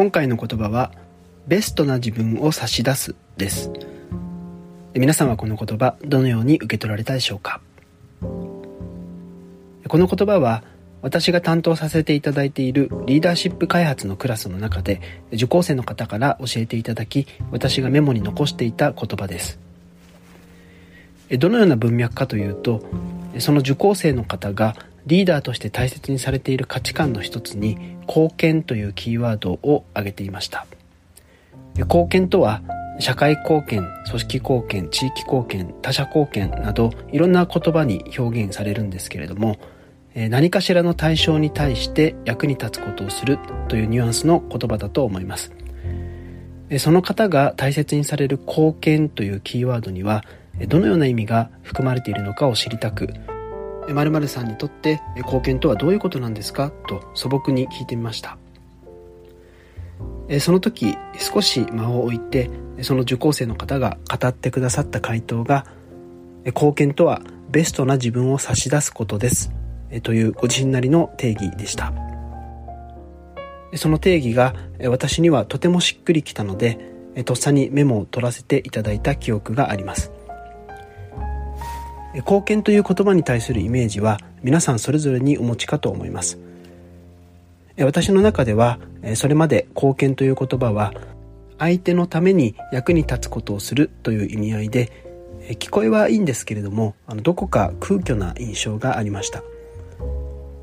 今回の言葉はベストな自分を差し出すです。皆さんはこの言葉どのように受け取られたでしょうか？この言葉は私が担当させていただいているリーダーシップ開発のクラスの中で受講生の方から教えていただき私がメモに残していた言葉です。どのような文脈かというとその受講生の方がリーダーとして大切にされている価値観の一つに貢献というキーワードを挙げていました。貢献とは社会貢献組織貢献地域貢献他者貢献などいろんな言葉に表現されるんですけれども何かしらの対象に対して役に立つことをするというニュアンスの言葉だと思います。その方が大切にされる貢献というキーワードにはどのような意味が含まれているのかを知りたく〇〇さんにとって貢献とはどういうことなんですか？と素朴に聞いてみました。その時少し間を置いてその受講生の方が語ってくださった回答が貢献とはベストな自分を差し出すことです。というご自身なりの定義でした。その定義が私にはとてもしっくりきたのでとっさにメモを取らせていただいた記憶があります。貢献という言葉に対するイメージは皆さんそれぞれにお持ちかと思います。私の中ではそれまで貢献という言葉は相手のために役に立つことをするという意味合いで聞こえはいいんですけれどもどこか空虚な印象がありました。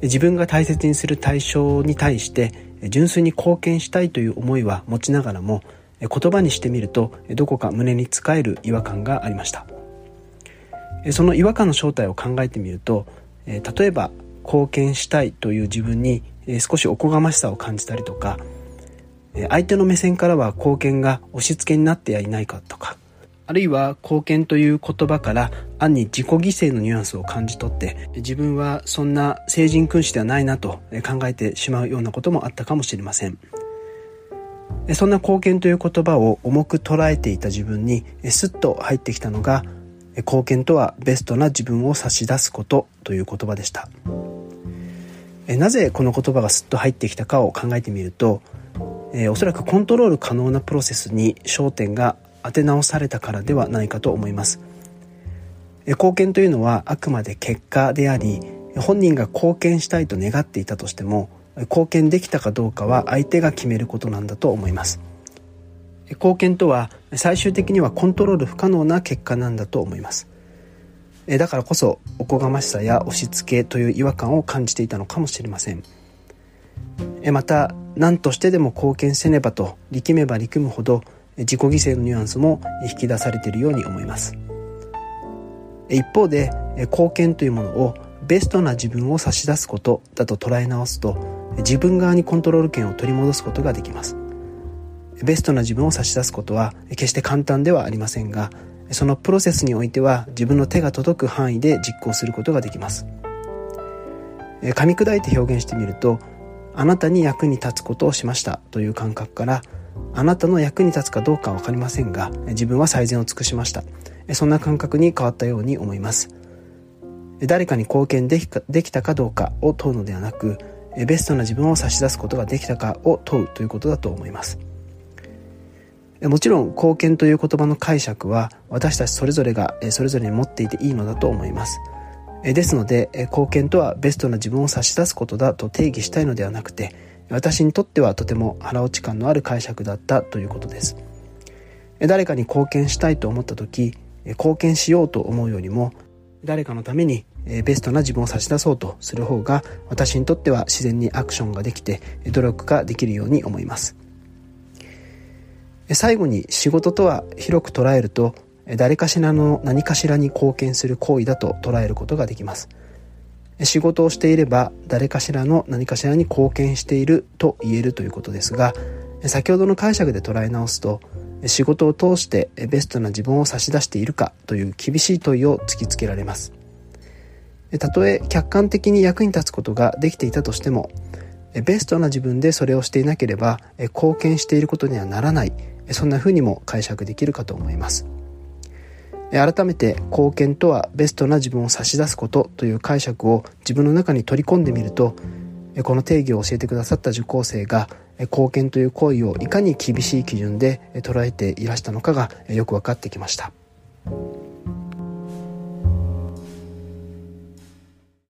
自分が大切にする対象に対して純粋に貢献したいという思いは持ちながらも言葉にしてみるとどこか胸に使える違和感がありました。その違和感の正体を考えてみると例えば貢献したいという自分に少しおこがましさを感じたりとか相手の目線からは貢献が押し付けになってやいないかとかあるいは貢献という言葉から暗に自己犠牲のニュアンスを感じ取って自分はそんな聖人君子ではないなと考えてしまうようなこともあったかもしれません。そんな貢献という言葉を重く捉えていた自分にスッと入ってきたのが貢献とはベストな自分を差し出すことという言葉でした。なぜこの言葉がスッと入ってきたかを考えてみるとおそらくコントロール可能なプロセスに焦点が当て直されたからではないかと思います。貢献というのはあくまで結果であり本人が貢献したいと願っていたとしても貢献できたかどうかは相手が決めることなんだと思います。貢献とは最終的にはコントロール不可能な結果なんだと思います。だからこそおこがましさや押し付けという違和感を感じていたのかもしれません。また何としてでも貢献せねばと力めば力むほど自己犠牲のニュアンスも引き出されているように思います。一方で貢献というものをベストな自分を差し出すことだと捉え直すと自分側にコントロール権を取り戻すことができます。ベストな自分を差し出すことは決して簡単ではありませんがそのプロセスにおいては自分の手が届く範囲で実行することができます。噛み砕いて表現してみるとあなたに役に立つことをしましたという感覚からあなたの役に立つかどうかは分かりませんが自分は最善を尽くしました。そんな感覚に変わったように思います。誰かに貢献できたかどうかを問うのではなくベストな自分を差し出すことができたかを問うということだと思います。もちろん貢献という言葉の解釈は私たちそれぞれがそれぞれに持っていていいのだと思います。ですので貢献とはベストな自分を差し出すことだと定義したいのではなくて私にとってはとても腹落ち感のある解釈だったということです。誰かに貢献したいと思った時貢献しようと思うよりも誰かのためにベストな自分を差し出そうとする方が私にとっては自然にアクションができて努力ができるように思います。最後に仕事とは広く捉えると誰かしらの何かしらに貢献する行為だと捉えることができます。仕事をしていれば誰かしらの何かしらに貢献していると言えるということですが先ほどの解釈で捉え直すと仕事を通してベストな自分を差し出しているかという厳しい問いを突きつけられます。たとえ客観的に役に立つことができていたとしてもベストな自分でそれをしていなければ貢献していることにはならない。そんな風にも解釈できるかと思います改めて貢献とはベストな自分を差し出すことという解釈を自分の中に取り込んでみるとこの定義を教えてくださった受講生が貢献という行為をいかに厳しい基準で捉えていらしたのかがよく分かってきました。